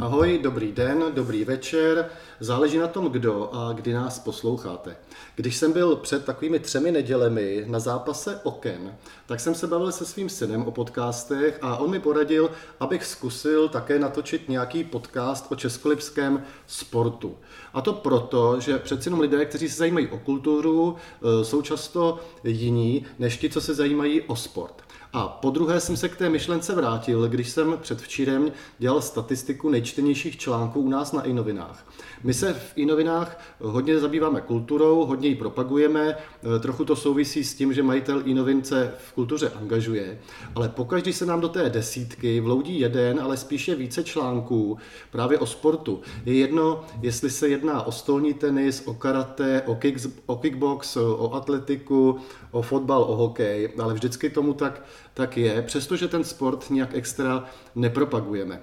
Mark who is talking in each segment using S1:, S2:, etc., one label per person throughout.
S1: Ahoj, dobrý den, dobrý večer. Záleží na tom, kdo a kdy nás posloucháte. Když jsem byl před takovými třemi nedělemi na zápase Oken, tak jsem se bavil se svým synem o podcastech a on mi poradil, abych zkusil také natočit nějaký podcast o českolipském sportu. A to proto, že přeci jenom lidé, kteří se zajímají o kulturu, e, jsou často jiní než ti, co se zajímají o sport. A po druhé jsem se k té myšlence vrátil, když jsem předvčírem dělal statistiku nejčtenějších článků u nás na iNovinách. My se v iNovinách hodně zabýváme kulturou, hodně ji propagujeme, e, trochu to souvisí s tím, že majitel iNovince v kultuře angažuje, ale pokaždý se nám do té desítky vloudí jeden, ale spíše více článků právě o sportu. Je jedno, jestli se jedná o stolní tenis, o karate, o, kick, o kickbox, o atletiku, o fotbal, o hokej, ale vždycky tomu tak, tak je, přestože ten sport nějak extra nepropagujeme.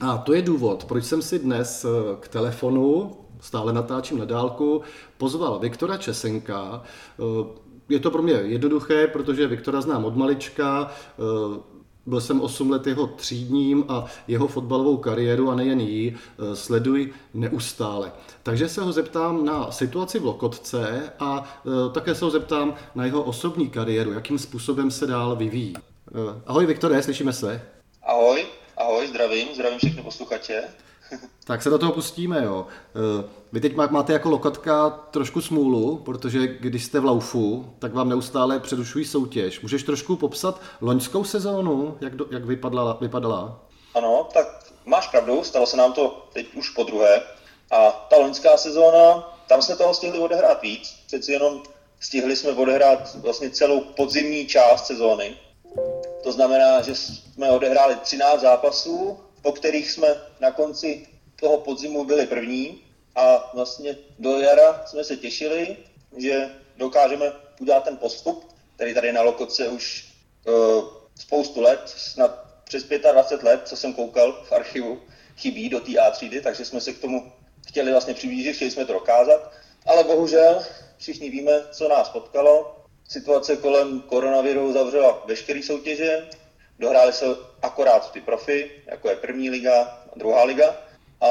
S1: A to je důvod, proč jsem si dnes eh, k telefonu, stále natáčím na dálku, pozval Viktora Česenka. Eh, je to pro mě jednoduché, protože Viktora znám od malička, eh, byl jsem 8 let jeho třídním a jeho fotbalovou kariéru a nejen jí sleduji neustále. Takže se ho zeptám na situaci v Lokotce a také se ho zeptám na jeho osobní kariéru, jakým způsobem se dál vyvíjí. Ahoj Viktore, slyšíme se?
S2: Ahoj. Ahoj, zdravím, zdravím všechny posluchače.
S1: Tak se do toho pustíme, jo. Eh, vy teď máte jako lokatka trošku smůlu, protože když jste v laufu, tak vám neustále přerušují soutěž. Můžeš trošku popsat loňskou sezónu, jak, do, jak vypadala, vypadala?
S2: Ano, tak máš pravdu, stalo se nám to teď už po druhé. A ta loňská sezóna, tam jsme toho stihli odehrát víc. Přeci jenom stihli jsme odehrát vlastně celou podzimní část sezóny. To znamená, že jsme odehráli 13 zápasů, po kterých jsme na konci toho podzimu byli první a vlastně do jara jsme se těšili, že dokážeme udělat ten postup, který tady na Lokoce už uh, spoustu let, snad přes 25 let, co jsem koukal v archivu, chybí do té A třídy, takže jsme se k tomu chtěli vlastně přiblížit, chtěli jsme to dokázat, ale bohužel všichni víme, co nás potkalo. Situace kolem koronaviru zavřela veškeré soutěže, dohráli se akorát ty profi, jako je první liga a druhá liga. A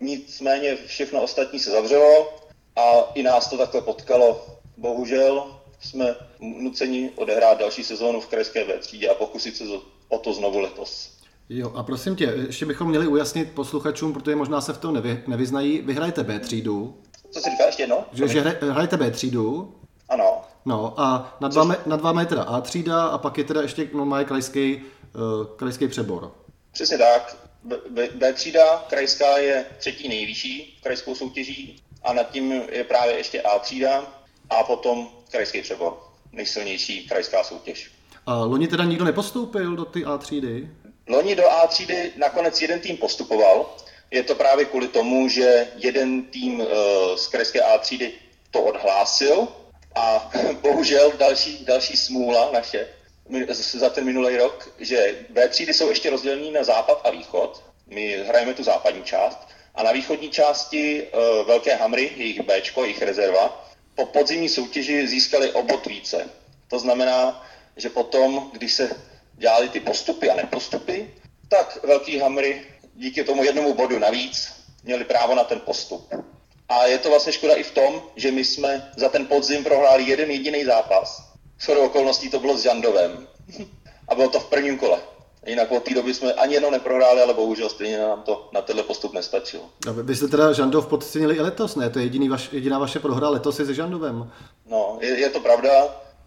S2: nicméně všechno ostatní se zavřelo a i nás to takhle potkalo. Bohužel jsme nuceni odehrát další sezónu v krajské B třídě a pokusit se o to znovu letos.
S1: Jo, a prosím tě, ještě bychom měli ujasnit posluchačům, protože možná se v tom nevy, nevyznají, vy hrajete B třídu.
S2: Co si říkáš ještě jedno?
S1: Že, že hrajete B třídu.
S2: Ano.
S1: No a na dva, Což... na dva metra A třída a pak je teda ještě normální krajský, uh, krajský přebor.
S2: Přesně tak. B, B, B třída krajská je třetí nejvyšší krajskou soutěží a nad tím je právě ještě A třída a potom krajský přebor, nejsilnější krajská soutěž.
S1: A loni teda nikdo nepostoupil do ty A třídy?
S2: Loni do A třídy nakonec jeden tým postupoval. Je to právě kvůli tomu, že jeden tým uh, z krajské A třídy to odhlásil a bohužel další, další smůla naše za ten minulý rok, že B třídy jsou ještě rozdělený na západ a východ. My hrajeme tu západní část a na východní části uh, Velké Hamry, jejich B, jejich rezerva, po podzimní soutěži získali o bod více. To znamená, že potom, když se dělali ty postupy a nepostupy, tak Velký Hamry díky tomu jednomu bodu navíc měli právo na ten postup. A je to vlastně škoda i v tom, že my jsme za ten podzim prohráli jeden jediný zápas. Shodou okolností to bylo s Žandovem. A bylo to v prvním kole. Jinak od té doby jsme ani jednou neprohráli, ale bohužel stejně nám to na tenhle postup nestačilo.
S1: A vy jste teda Žandov podcenili i letos, ne? To je jediný vaš, jediná vaše prohra letos je se Žandovem.
S2: No, je, je to pravda.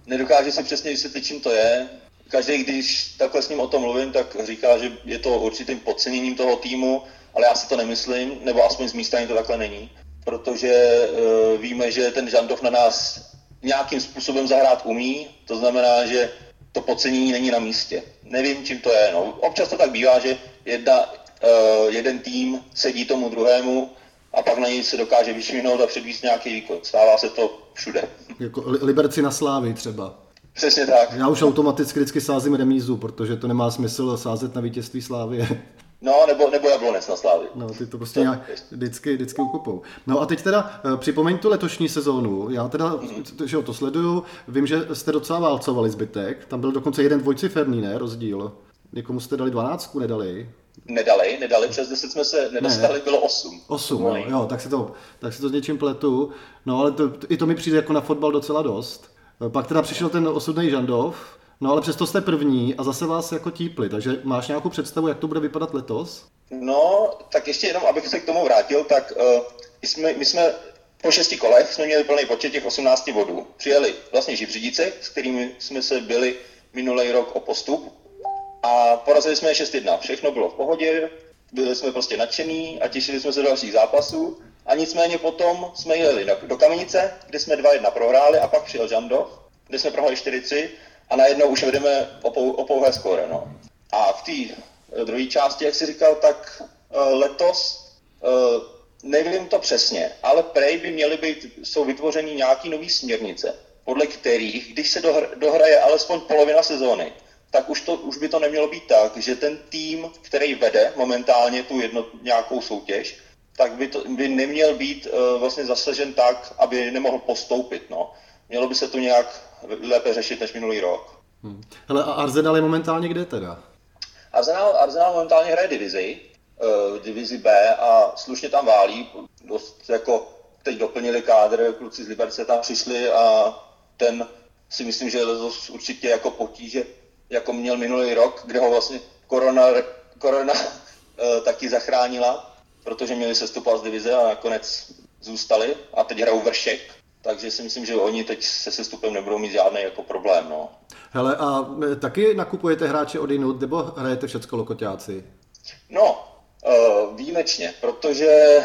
S2: Nedokáže si přesně vysvětlit, čím to je. Každý, když takhle s ním o tom mluvím, tak říká, že je to určitým podceněním toho týmu, ale já si to nemyslím, nebo aspoň z mé strany to takhle není protože uh, víme, že ten Žandov na nás nějakým způsobem zahrát umí, to znamená, že to podcenění není na místě. Nevím, čím to je. No. Občas to tak bývá, že jedna, uh, jeden tým sedí tomu druhému a pak na něj se dokáže vyšvihnout a předvíst nějaký výkon. Stává se to všude.
S1: Jako Liberci na slávy třeba.
S2: Přesně tak.
S1: Já už automaticky vždycky sázím remízu, protože to nemá smysl sázet na vítězství slávy.
S2: No, nebo, nebo jablonec na slávy.
S1: No, ty to prostě nějak vždycky, vždycky ukupou. No a teď teda eh, připomeň tu letošní sezónu. Já teda, mm-hmm. že jo, to sleduju, vím, že jste docela válcovali zbytek. Tam byl dokonce jeden dvojciferný, ne, rozdíl. Někomu jste dali dvanáctku, nedali?
S2: Nedali, nedali, přes 10 jsme se nedostali, ne. bylo 8.
S1: 8, jo, jo, tak si to, tak si to s něčím pletu. No ale to, i to mi přijde jako na fotbal docela dost. Pak teda přišel ten osudný Žandov, no ale přesto jste první a zase vás jako típli, takže máš nějakou představu, jak to bude vypadat letos?
S2: No, tak ještě jenom, abych se k tomu vrátil, tak uh, my, jsme, my jsme po šesti kolech jsme měli plný počet těch 18 bodů. Přijeli vlastně Žibřidice, s kterými jsme se byli minulý rok o postup a porazili jsme je 6-1. Všechno bylo v pohodě, byli jsme prostě nadšení a těšili jsme se do dalších zápasů. A nicméně potom jsme jeli do Kamenice, kde jsme 2-1 prohráli a pak přijel Žandov, kde jsme prohráli 4-3 a najednou už vedeme o, pou, o pouhé skóre. No. A v té eh, druhé části, jak jsi říkal, tak uh, letos uh, nevím to přesně, ale prej by měly být, jsou vytvořeny nějaký nový směrnice, podle kterých, když se dohr, dohraje alespoň polovina sezóny, tak už, to, už by to nemělo být tak, že ten tým, který vede momentálně tu jedno, nějakou soutěž, tak by, to, by neměl být uh, vlastně zasažen tak, aby nemohl postoupit. No. Mělo by se to nějak lépe řešit než minulý rok.
S1: Hmm. Hele, a Arsenal je momentálně kde teda?
S2: Arsenal, Arsenal momentálně hraje divizi, uh, divizi B a slušně tam válí. Dost jako teď doplnili kádr, kluci z Liberce tam přišli a ten si myslím, že letos určitě jako potíže, jako měl minulý rok, kde ho vlastně korona, korona uh, taky zachránila, protože měli sestupovat z divize a nakonec zůstali a teď hrajou vršek takže si myslím, že oni teď se sestupem nebudou mít žádný jako problém. No.
S1: Hele, a e, taky nakupujete hráče od jinut, nebo hrajete všecko lokoťáci?
S2: No, uh, výjimečně, protože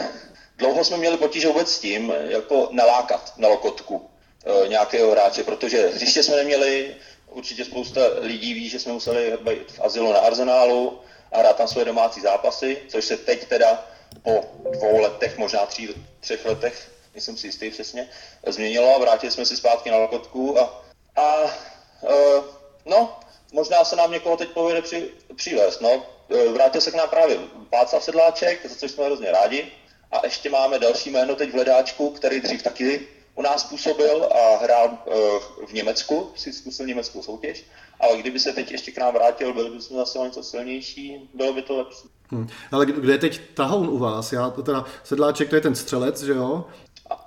S2: dlouho jsme měli potíže vůbec s tím, jako nalákat na lokotku uh, nějakého hráče, protože hřiště jsme neměli, určitě spousta lidí ví, že jsme museli být v azylu na Arzenálu a hrát tam svoje domácí zápasy, což se teď teda po dvou letech, možná tří, třech letech nejsem si jistý přesně, změnilo a vrátili jsme si zpátky na lokotku a, a uh, no, možná se nám někoho teď povede při, přivést, no. E, vrátil se k nám právě Václav Sedláček, za což jsme hrozně rádi. A ještě máme další jméno teď v hledáčku, který dřív taky u nás působil a hrál uh, v Německu, si zkusil německou soutěž, ale kdyby se teď ještě k nám vrátil, byl by zase něco silnější, bylo by to lepší.
S1: Hmm. Ale kde je teď tahoun u vás? Já, teda Sedláček, to je ten střelec, že jo?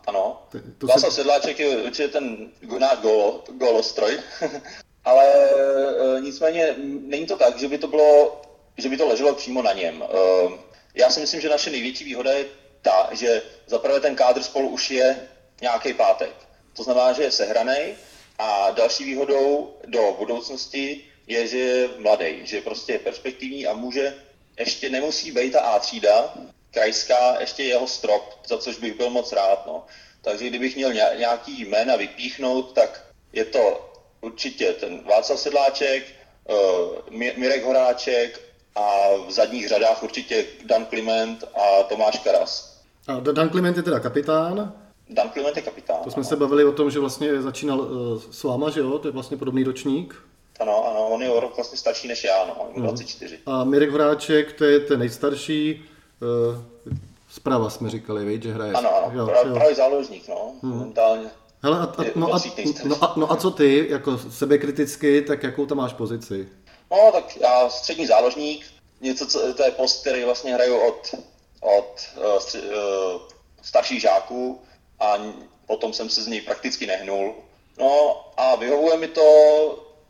S2: Ano. To Václav se... Sedláček je určitě ten náš golo, golostroj, ale e, nicméně není to tak, že by to bylo, že by to leželo přímo na něm. E, já si myslím, že naše největší výhoda je ta, že zaprvé ten kádr spolu už je nějaký pátek. To znamená, že je sehraný a další výhodou do budoucnosti je, že je mladý, že prostě je perspektivní a může, ještě nemusí být ta A třída, krajská ještě jeho strop, za což bych byl moc rád. No. Takže kdybych měl nějaký jména vypíchnout, tak je to určitě ten Václav Sedláček, uh, Mirek Horáček a v zadních řadách určitě Dan Kliment a Tomáš Karas.
S1: A Dan Kliment je teda kapitán?
S2: Dan Kliment je kapitán.
S1: To jsme no. se bavili o tom, že vlastně začínal uh, s váma, že jo? To je vlastně podobný ročník.
S2: Ano, ano, on je o rok vlastně starší než já, no, 24.
S1: Mhm. A Mirek Horáček, to je ten nejstarší, zprava jsme říkali, víc, že hraje.
S2: Ano, ano, jo, pravý, pravý záložník, no, hmm. momentálně.
S1: Hele, a, a, no, a, no, a, no a co ty, jako sebekriticky, tak jakou tam máš pozici?
S2: No, tak já střední záložník, něco, co, to je post, který vlastně hraju od, od uh, stři, uh, starších žáků a potom jsem se z něj prakticky nehnul. No a vyhovuje mi to,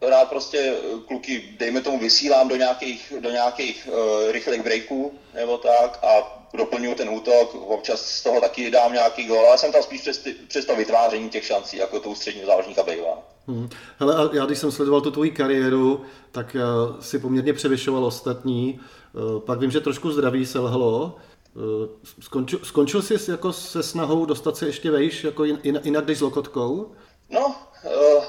S2: rád prostě kluky, dejme tomu, vysílám do nějakých, do nějakých uh, rychlých breaků nebo tak a doplňuju ten útok, občas z toho taky dám nějaký gol, ale jsem tam spíš přes, ty, přes to vytváření těch šancí, jako tou střední záložníka bývá.
S1: Hmm. Hele, a já když jsem sledoval tu tvoji kariéru, tak uh, si poměrně převyšoval ostatní. Uh, pak vím, že trošku zdraví selhalo. Uh, skončil, skončil jsi jako se snahou dostat se ještě vejš, jako jin, jinak než s lokotkou?
S2: No, uh,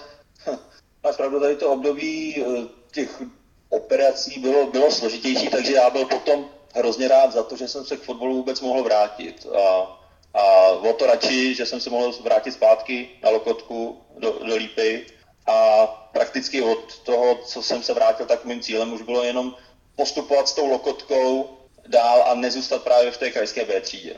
S2: máš pravdu, tady to období uh, těch operací bylo, bylo složitější, takže já byl potom hrozně rád za to, že jsem se k fotbalu vůbec mohl vrátit. A, a o to radši, že jsem se mohl vrátit zpátky na Lokotku do, do Lípy. A prakticky od toho, co jsem se vrátil, tak mým cílem už bylo jenom postupovat s tou Lokotkou dál a nezůstat právě v té krajské B třídě.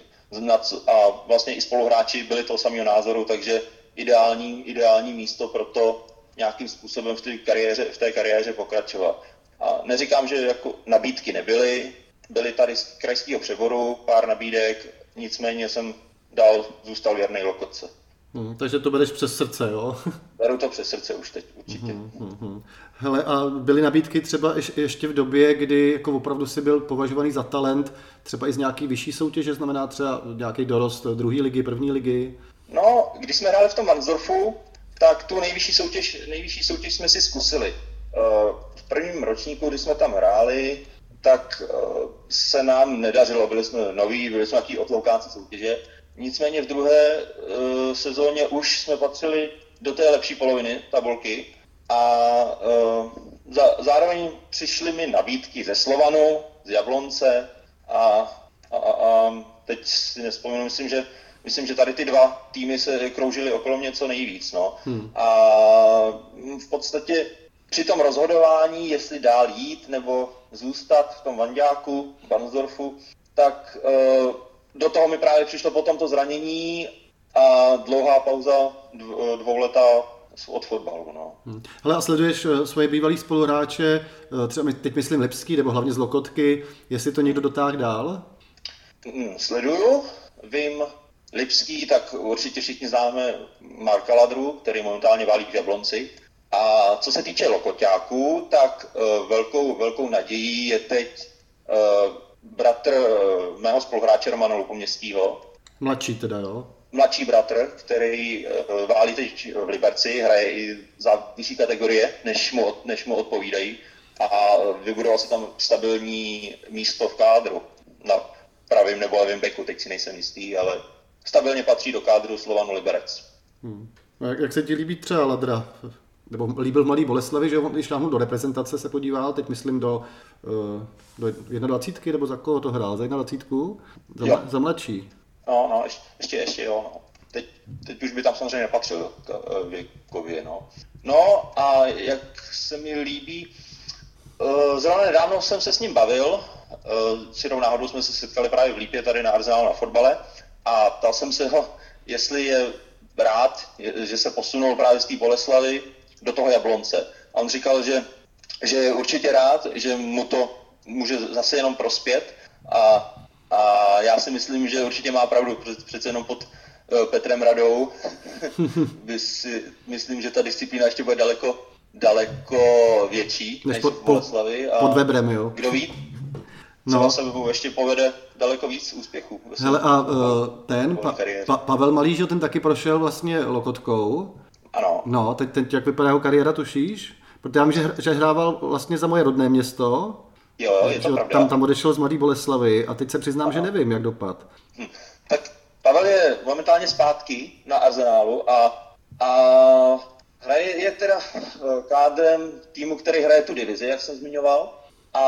S2: A vlastně i spoluhráči byli toho samého názoru, takže ideální, ideální místo pro to nějakým způsobem v té kariéře, v té kariéře pokračovat. A neříkám, že jako nabídky nebyly, byly tady z krajského přeboru pár nabídek, nicméně jsem dál zůstal věrný Lokotce.
S1: Hmm, takže to bereš přes srdce, jo?
S2: Beru to přes srdce už teď, určitě.
S1: Hmm, hmm, hmm. Hele, a byly nabídky třeba ještě v době, kdy jako opravdu si byl považovaný za talent, třeba i z nějaký vyšší soutěže, znamená třeba nějaký dorost druhé ligy, první ligy?
S2: No, když jsme hráli v tom Mansdorfu, tak tu nejvyšší soutěž, nejvyšší soutěž jsme si zkusili. Eh, v prvním ročníku, kdy jsme tam hráli, tak eh, se nám nedařilo, byli jsme noví, byli jsme nějaký otloukáci soutěže, nicméně v druhé uh, sezóně už jsme patřili do té lepší poloviny tabulky a zároveň přišly mi nabídky ze Slovanu, z Jablonce a, a, a, teď si nespomenu, myslím, že myslím, že tady ty dva týmy se kroužily okolo mě co nejvíc. No. Hmm. A v podstatě při tom rozhodování, jestli dál jít nebo zůstat v tom Vandáku, Bansdorfu, tak uh, do toho mi právě přišlo potom to zranění a dlouhá pauza dvou leta od fotbalu. No.
S1: Hmm. Hele, a sleduješ eh, svoje bývalý spoluhráče, eh, třeba teď myslím Lipský, nebo hlavně z Lokotky, jestli to někdo dotáhl dál?
S2: Hmm, sleduju, vím Lipský, tak určitě všichni známe Marka Ladru, který momentálně válí v Jablonci. A co se týče Lokoťáků, tak uh, velkou, velkou nadějí je teď uh, bratr uh, mého spoluhráče Romana Lupoměstského.
S1: Mladší teda, jo?
S2: Mladší bratr, který válí teď v Liberci, hraje i za vyšší kategorie, než mu, než mu odpovídají. A vybudoval se tam stabilní místo v kádru na pravým nebo levým beku, teď si nejsem jistý, ale stabilně patří do kádru Slovanu Liberec.
S1: Hmm. Jak, jak se ti líbí třeba Ladra? Nebo líbil Mladý Boleslavi, že on, když šláhnul do reprezentace, se podíval, teď myslím do, uh, do 21, nebo za koho to hrál? Za 21? Za, jo. za mladší?
S2: No, no, ještě, ještě jo. No. Teď, teď už by tam samozřejmě nepatřil eh, věkově, no. No a jak se mi líbí, uh, zrovna nedávno jsem se s ním bavil, uh, si náhodou jsme se setkali právě v Lípě tady na Arzenálu na fotbale a ptal jsem se ho, jestli je rád, že se posunul právě z té Boleslavy do toho Jablonce. A on říkal, že, že je určitě rád, že mu to může zase jenom prospět a, a já si myslím, že určitě má pravdu, přece jenom pod uh, Petrem Radou by si, myslím, že ta disciplína ještě bude daleko daleko větší než, než pod, v Boleslavy.
S1: A pod Webrem, jo.
S2: Kdo ví, no. se mu ještě povede daleko víc úspěchů.
S1: Hele, a uh, ten, pa, pa, Pavel Malý, že ten taky prošel vlastně Lokotkou.
S2: Ano.
S1: No, teď, teď jak vypadá jeho kariéra, tušíš? Protože já vím, že, že hrával vlastně za moje rodné město.
S2: Jo, jo, je to pravda.
S1: Tam, tam odešel z Mladý Boleslavy a teď se přiznám, ano. že nevím, jak dopad.
S2: Hm. Tak Pavel je momentálně zpátky na Arsenálu a, a hraje je teda eh, kádrem týmu, který hraje tu divizi, jak jsem zmiňoval. A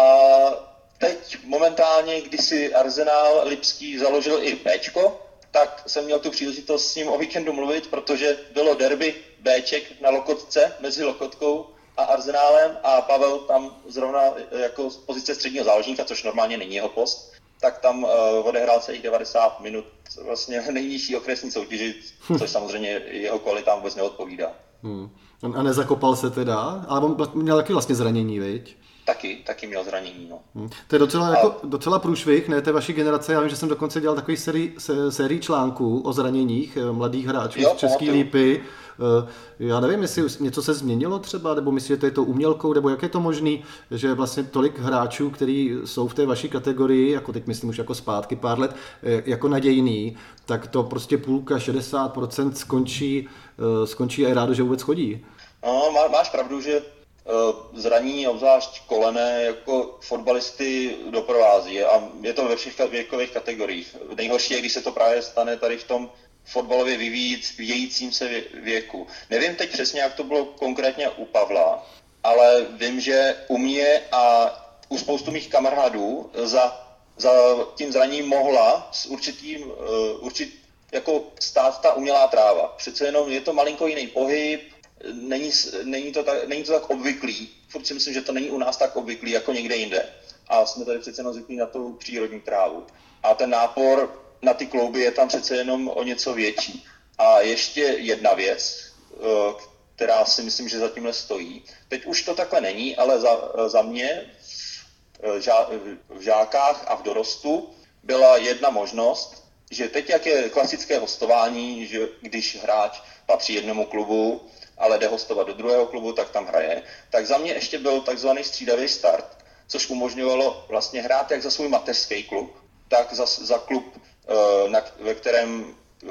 S2: teď momentálně, když si Arsenal Lipský založil i Bčko, tak jsem měl tu příležitost s ním o víkendu mluvit, protože bylo derby Bček na Lokotce mezi Lokotkou a Arzenálem a Pavel tam zrovna jako z pozice středního záložníka, což normálně není jeho post, tak tam uh, odehrál celých 90 minut vlastně nejnižší okresní soutěži, což samozřejmě jeho kvalitám vůbec neodpovídá.
S1: Hmm. A nezakopal se teda, ale on měl taky vlastně zranění, viď?
S2: Taky, taky měl zranění. No.
S1: Hmm. To je docela, a... jako, docela průšvih, ne, té vaší generace. Já vím, že jsem dokonce dělal takový sérii, sérii článků o zraněních eh, mladých hráčů jo, z České lípy. Eh, já nevím, jestli něco se změnilo třeba, nebo myslíte, že to je to umělkou, nebo jak je to možné, že vlastně tolik hráčů, kteří jsou v té vaší kategorii, jako teď myslím už jako zpátky pár let, eh, jako nadějný, tak to prostě půlka, 60% skončí, skončí a je rádo, že vůbec chodí.
S2: No, má, máš pravdu, že zranění, obzvlášť kolené, jako fotbalisty doprovází a je to ve všech věkových kategoriích. Nejhorší je, když se to právě stane tady v tom fotbalově vyvíjícím se věku. Nevím teď přesně, jak to bylo konkrétně u Pavla, ale vím, že u mě a u spoustu mých kamarádů za, za tím zraněním mohla s určitým, uh, určit, jako stát ta umělá tráva. Přece jenom je to malinko jiný pohyb, není, není, to tak, není to tak obvyklý. Furt si myslím, že to není u nás tak obvyklý jako někde jinde. A jsme tady přece jenom zvyklí na tu přírodní trávu. A ten nápor na ty klouby je tam přece jenom o něco větší. A ještě jedna věc, eh, která si myslím, že za tímhle stojí. Teď už to takhle není, ale za, za mě v žákách a v dorostu byla jedna možnost, že teď, jak je klasické hostování, že když hráč patří jednomu klubu, ale jde hostovat do druhého klubu, tak tam hraje, tak za mě ještě byl takzvaný střídavý start, což umožňovalo vlastně hrát jak za svůj mateřský klub, tak za, za klub, eh, na, ve kterém eh,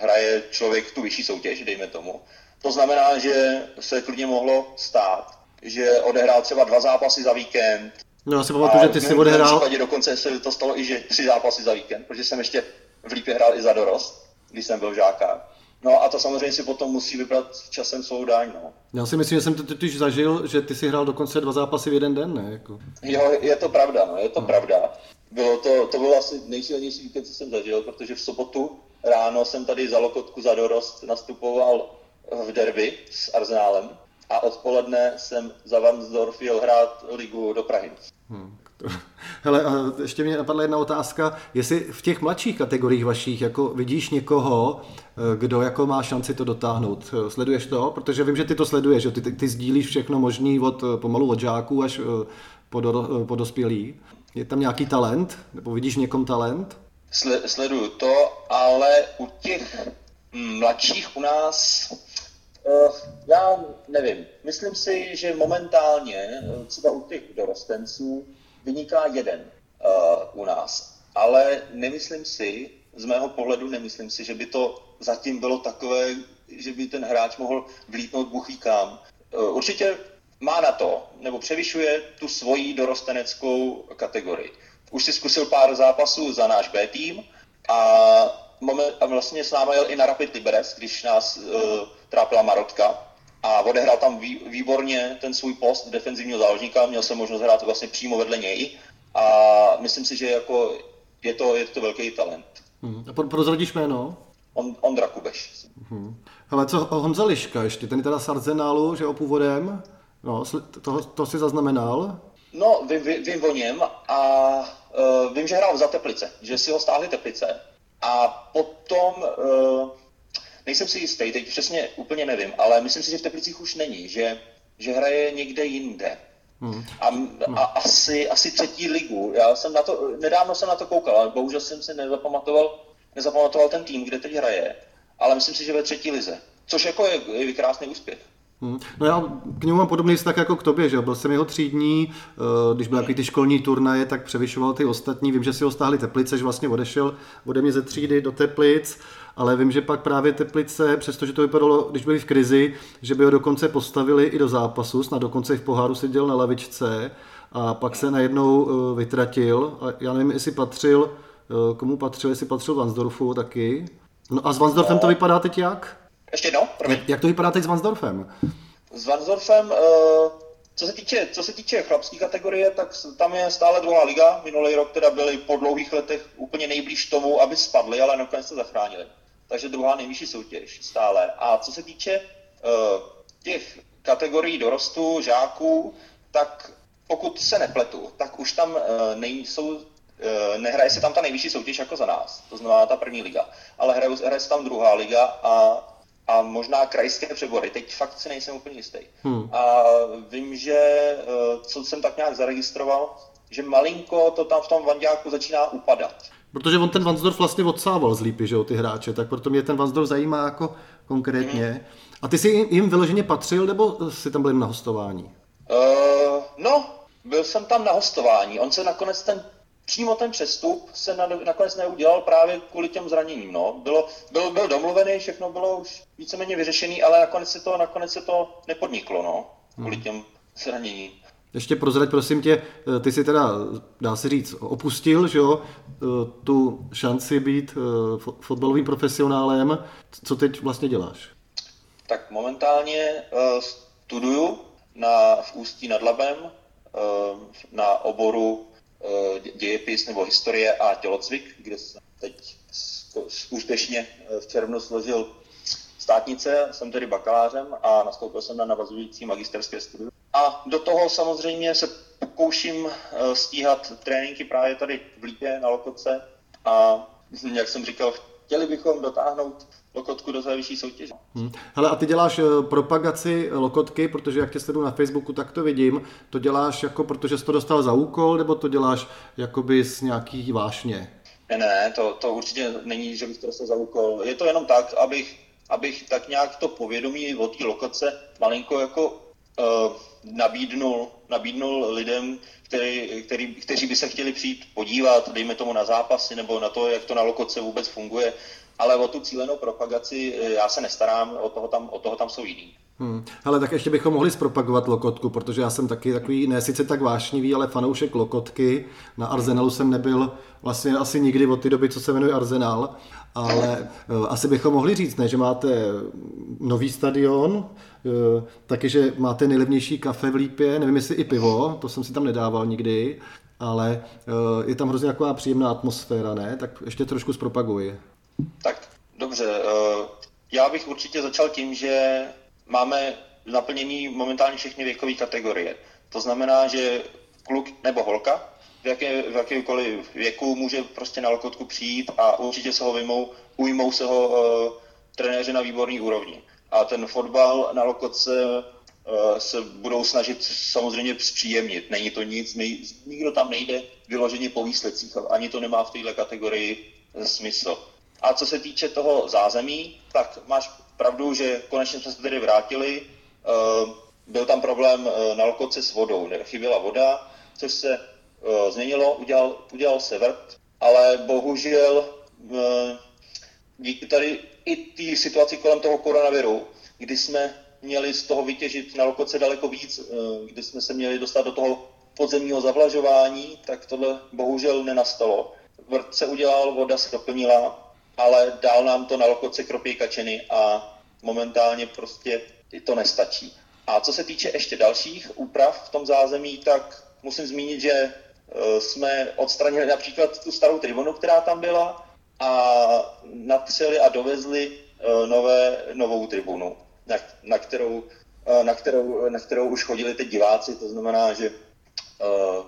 S2: hraje člověk tu vyšší soutěž, dejme tomu. To znamená, že se klidně mohlo stát, že odehrál třeba dva zápasy za víkend.
S1: No já si pamatuju, že ty si odehrál...
S2: V dokonce se to stalo i, že tři zápasy za víkend, protože jsem ještě v Lípě hrál i za dorost, když jsem byl žáka. No a to samozřejmě si potom musí vybrat časem svou daň. No.
S1: Já si myslím, že jsem to totiž zažil, že ty si hrál dokonce dva zápasy v jeden den, ne? Jako.
S2: Jo, je to pravda, no, je to no. pravda. Bylo to, to bylo asi nejsilnější víkend, co jsem zažil, protože v sobotu ráno jsem tady za Lokotku za dorost nastupoval v derby s Arzenálem a odpoledne jsem za Vansdorf jel hrát ligu do Prahy. Hmm.
S1: Hele, a ještě mě napadla jedna otázka, jestli v těch mladších kategoriích vašich jako vidíš někoho, eh, kdo jako má šanci to dotáhnout. Eh, sleduješ to? Protože vím, že ty to sleduješ, že ty, ty, ty sdílíš všechno možný od, eh, pomalu od žáků až po, do, po dospělí. Je tam nějaký talent? Nebo vidíš někom talent?
S2: Sleduju to, ale u těch mladších u nás já nevím. Myslím si, že momentálně třeba u těch dorostenců vyniká jeden uh, u nás. Ale nemyslím si, z mého pohledu nemyslím si, že by to zatím bylo takové, že by ten hráč mohl vlítnout buchýkám. Uh, určitě má na to, nebo převyšuje tu svoji dorosteneckou kategorii. Už si zkusil pár zápasů za náš B tým a, moment, a vlastně s námi jel i na Rapid Liberec, když nás uh, trápila Marotka a odehrál tam výborně ten svůj post defenzivního záložníka, měl jsem možnost hrát vlastně přímo vedle něj a myslím si, že jako je to, je to velký talent.
S1: Hmm. A prozradíš jméno?
S2: On, Ondra Kubeš.
S1: Hmm. Hele, co Honza Liška ještě, ten je teda z Arzenálu, že původem, no, to, to si zaznamenal?
S2: No, vím, vím, vím o něm a uh, vím, že hrál za Teplice, že si ho stáhli Teplice a potom uh, nejsem si jistý, teď přesně úplně nevím, ale myslím si, že v Teplicích už není, že, že hraje někde jinde. Hmm. A, a asi, asi třetí ligu. Já jsem na to, nedávno jsem na to koukal, ale bohužel jsem si nezapamatoval, nezapamatoval ten tým, kde teď hraje. Ale myslím si, že ve třetí lize. Což jako je, je krásný úspěch.
S1: Hmm. No já k němu mám podobný vztah jako k tobě, že byl jsem jeho třídní, eh, když byly hmm. ty školní turnaje, tak převyšoval ty ostatní, vím, že si ho stáhli Teplice, že vlastně odešel ode mě ze třídy do Teplic, ale vím, že pak právě Teplice, přestože to vypadalo, když byli v krizi, že by ho dokonce postavili i do zápasu, snad dokonce i v poháru seděl na lavičce a pak se najednou eh, vytratil a já nevím, jestli patřil, eh, komu patřil, jestli patřil Vansdorfu taky. No a s Vansdorfem to vypadá teď jak?
S2: Ještě jednou?
S1: Jak, jak to vypadá teď s Vansdorfem?
S2: S Vansdorfem, uh, co se týče, co se týče chlapské kategorie, tak tam je stále druhá liga. Minulý rok teda byli po dlouhých letech úplně nejblíž tomu, aby spadli, ale nakonec se zachránili. Takže druhá nejvyšší soutěž stále. A co se týče uh, těch kategorií dorostu, žáků, tak pokud se nepletu, tak už tam uh, nejsou nehraje se tam ta nejvyšší soutěž jako za nás, to znamená ta první liga, ale hraje, hraje se tam druhá liga a a možná krajské přebory. Teď fakt si nejsem úplně jistý. Hmm. A vím, že eh, co jsem tak nějak zaregistroval, že malinko to tam v tom Vandiáku začíná upadat.
S1: Protože on ten Vansdorf vlastně odsával z lípy, že jo, ty hráče, tak proto mě ten Vansdorf zajímá jako konkrétně. A ty jsi jim vyloženě patřil, nebo jsi tam byl na hostování?
S2: Uh, no, byl jsem tam na hostování. On se nakonec ten přímo ten přestup se na, nakonec neudělal právě kvůli těm zraněním. No. Bylo, byl, byl domluvený, všechno bylo už víceméně vyřešené, ale nakonec se to, nakonec se to nepodniklo no, kvůli hmm. těm zraněním.
S1: Ještě prozrať, prosím tě, ty si teda, dá se říct, opustil, že jo, tu šanci být eh, fotbalovým profesionálem. Co teď vlastně děláš?
S2: Tak momentálně studuju na, v Ústí nad Labem na oboru Eh, dějepis nebo historie a tělocvik, kde jsem teď úspěšně eh, v červnu složil státnice, jsem tedy bakalářem a nastoupil jsem na navazující magisterské studium. A do toho samozřejmě se pokouším eh, stíhat tréninky právě tady v Lípě na Lokoce a jak jsem říkal chtěli bychom dotáhnout Lokotku do té vyšší soutěže.
S1: Hmm. Hele, a ty děláš eh, propagaci Lokotky, protože jak tě sleduju na Facebooku, tak to vidím. To děláš jako, protože jsi to dostal za úkol, nebo to děláš jakoby z nějaký vášně?
S2: Ne, ne, to, to určitě není, že bych to dostal za úkol. Je to jenom tak, abych, abych tak nějak to povědomí o té lokace malinko jako uh, nabídnul, nabídnul lidem, který, který, kteří by se chtěli přijít podívat, dejme tomu na zápasy nebo na to, jak to na lokoce vůbec funguje, ale o tu cílenou propagaci eh, já se nestarám, o toho tam, o toho tam jsou jiný.
S1: Hmm. Ale tak ještě bychom mohli zpropagovat Lokotku, protože já jsem taky takový, ne sice tak vášnivý, ale fanoušek Lokotky. Na Arsenalu jsem nebyl vlastně asi nikdy od té doby, co se jmenuje Arsenal, ale uh, asi bychom mohli říct, ne, že máte nový stadion, uh, taky, že máte nejlevnější kafe v Lípě, nevím jestli i pivo, to jsem si tam nedával nikdy, ale uh, je tam hrozně taková příjemná atmosféra, ne? Tak ještě trošku zpropaguji.
S2: Tak dobře, já bych určitě začal tím, že máme naplnění momentálně všechny věkové kategorie. To znamená, že kluk nebo holka v, jaké, v jakémkoliv věku může prostě na lokotku přijít a určitě se ho vyjmou, ujmou se ho uh, trenéři na výborný úrovni. A ten fotbal na lokotce uh, se budou snažit samozřejmě zpříjemnit. Není to nic, nej, nikdo tam nejde vyloženě po výsledcích, ani to nemá v této kategorii smysl. A co se týče toho zázemí, tak máš pravdu, že konečně jsme se tedy vrátili. Eh, byl tam problém eh, na Lokoce s vodou, chyběla voda, což se eh, změnilo, udělal, udělal se vrt, ale bohužel díky tady i té situaci kolem toho koronaviru, kdy jsme měli z toho vytěžit na Lokoce daleko víc, kdy jsme se měli dostat do toho podzemního zavlažování, tak tohle bohužel nenastalo. Vrt se udělal, voda se doplnila, ale dál nám to na lokoce kropí kačeny a momentálně prostě to nestačí. A co se týče ještě dalších úprav v tom zázemí, tak musím zmínit, že e, jsme odstranili například tu starou tribunu, která tam byla a natřeli a dovezli e, nové, novou tribunu, na, na, kterou, e, na, kterou, na kterou už chodili teď diváci, to znamená, že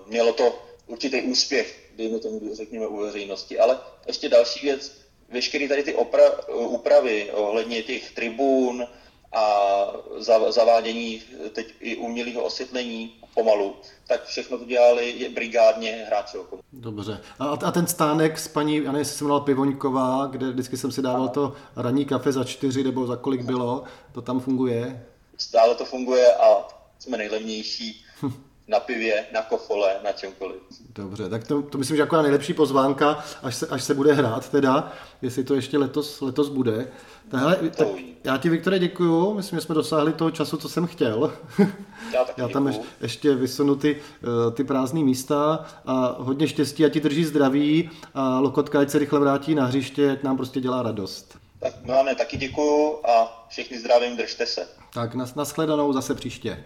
S2: mělo to určitý úspěch, dejme tomu, řekněme, u veřejnosti. Ale ještě další věc, veškeré tady ty opra- úpravy ohledně těch tribun a zavádění teď i umělého osvětlení pomalu, tak všechno to dělali brigádně hráči okolo.
S1: Dobře. A, a ten stánek s paní, já nevím, jestli jsem jmenoval Pivoňková, kde vždycky jsem si dával to ranní kafe za čtyři, nebo za kolik bylo, to tam funguje?
S2: Stále to funguje a jsme nejlevnější. na pivě, na kofole, na čemkoliv.
S1: Dobře, tak to, to myslím, že jako nejlepší pozvánka, až se, až se bude hrát teda, jestli to ještě letos, letos bude. Tahle, tak já ti, Viktore, děkuju. Myslím, že jsme dosáhli toho času, co jsem chtěl.
S2: Já,
S1: já tam děkuju. ještě vysunu ty, eh, ty prázdné místa a hodně štěstí, a ti drží zdraví a Lokotka, ať se rychle vrátí na hřiště, ať nám prostě dělá radost.
S2: Tak Milane, taky děkuju a všichni zdravím, držte se.
S1: Tak, nas, nashledanou zase příště.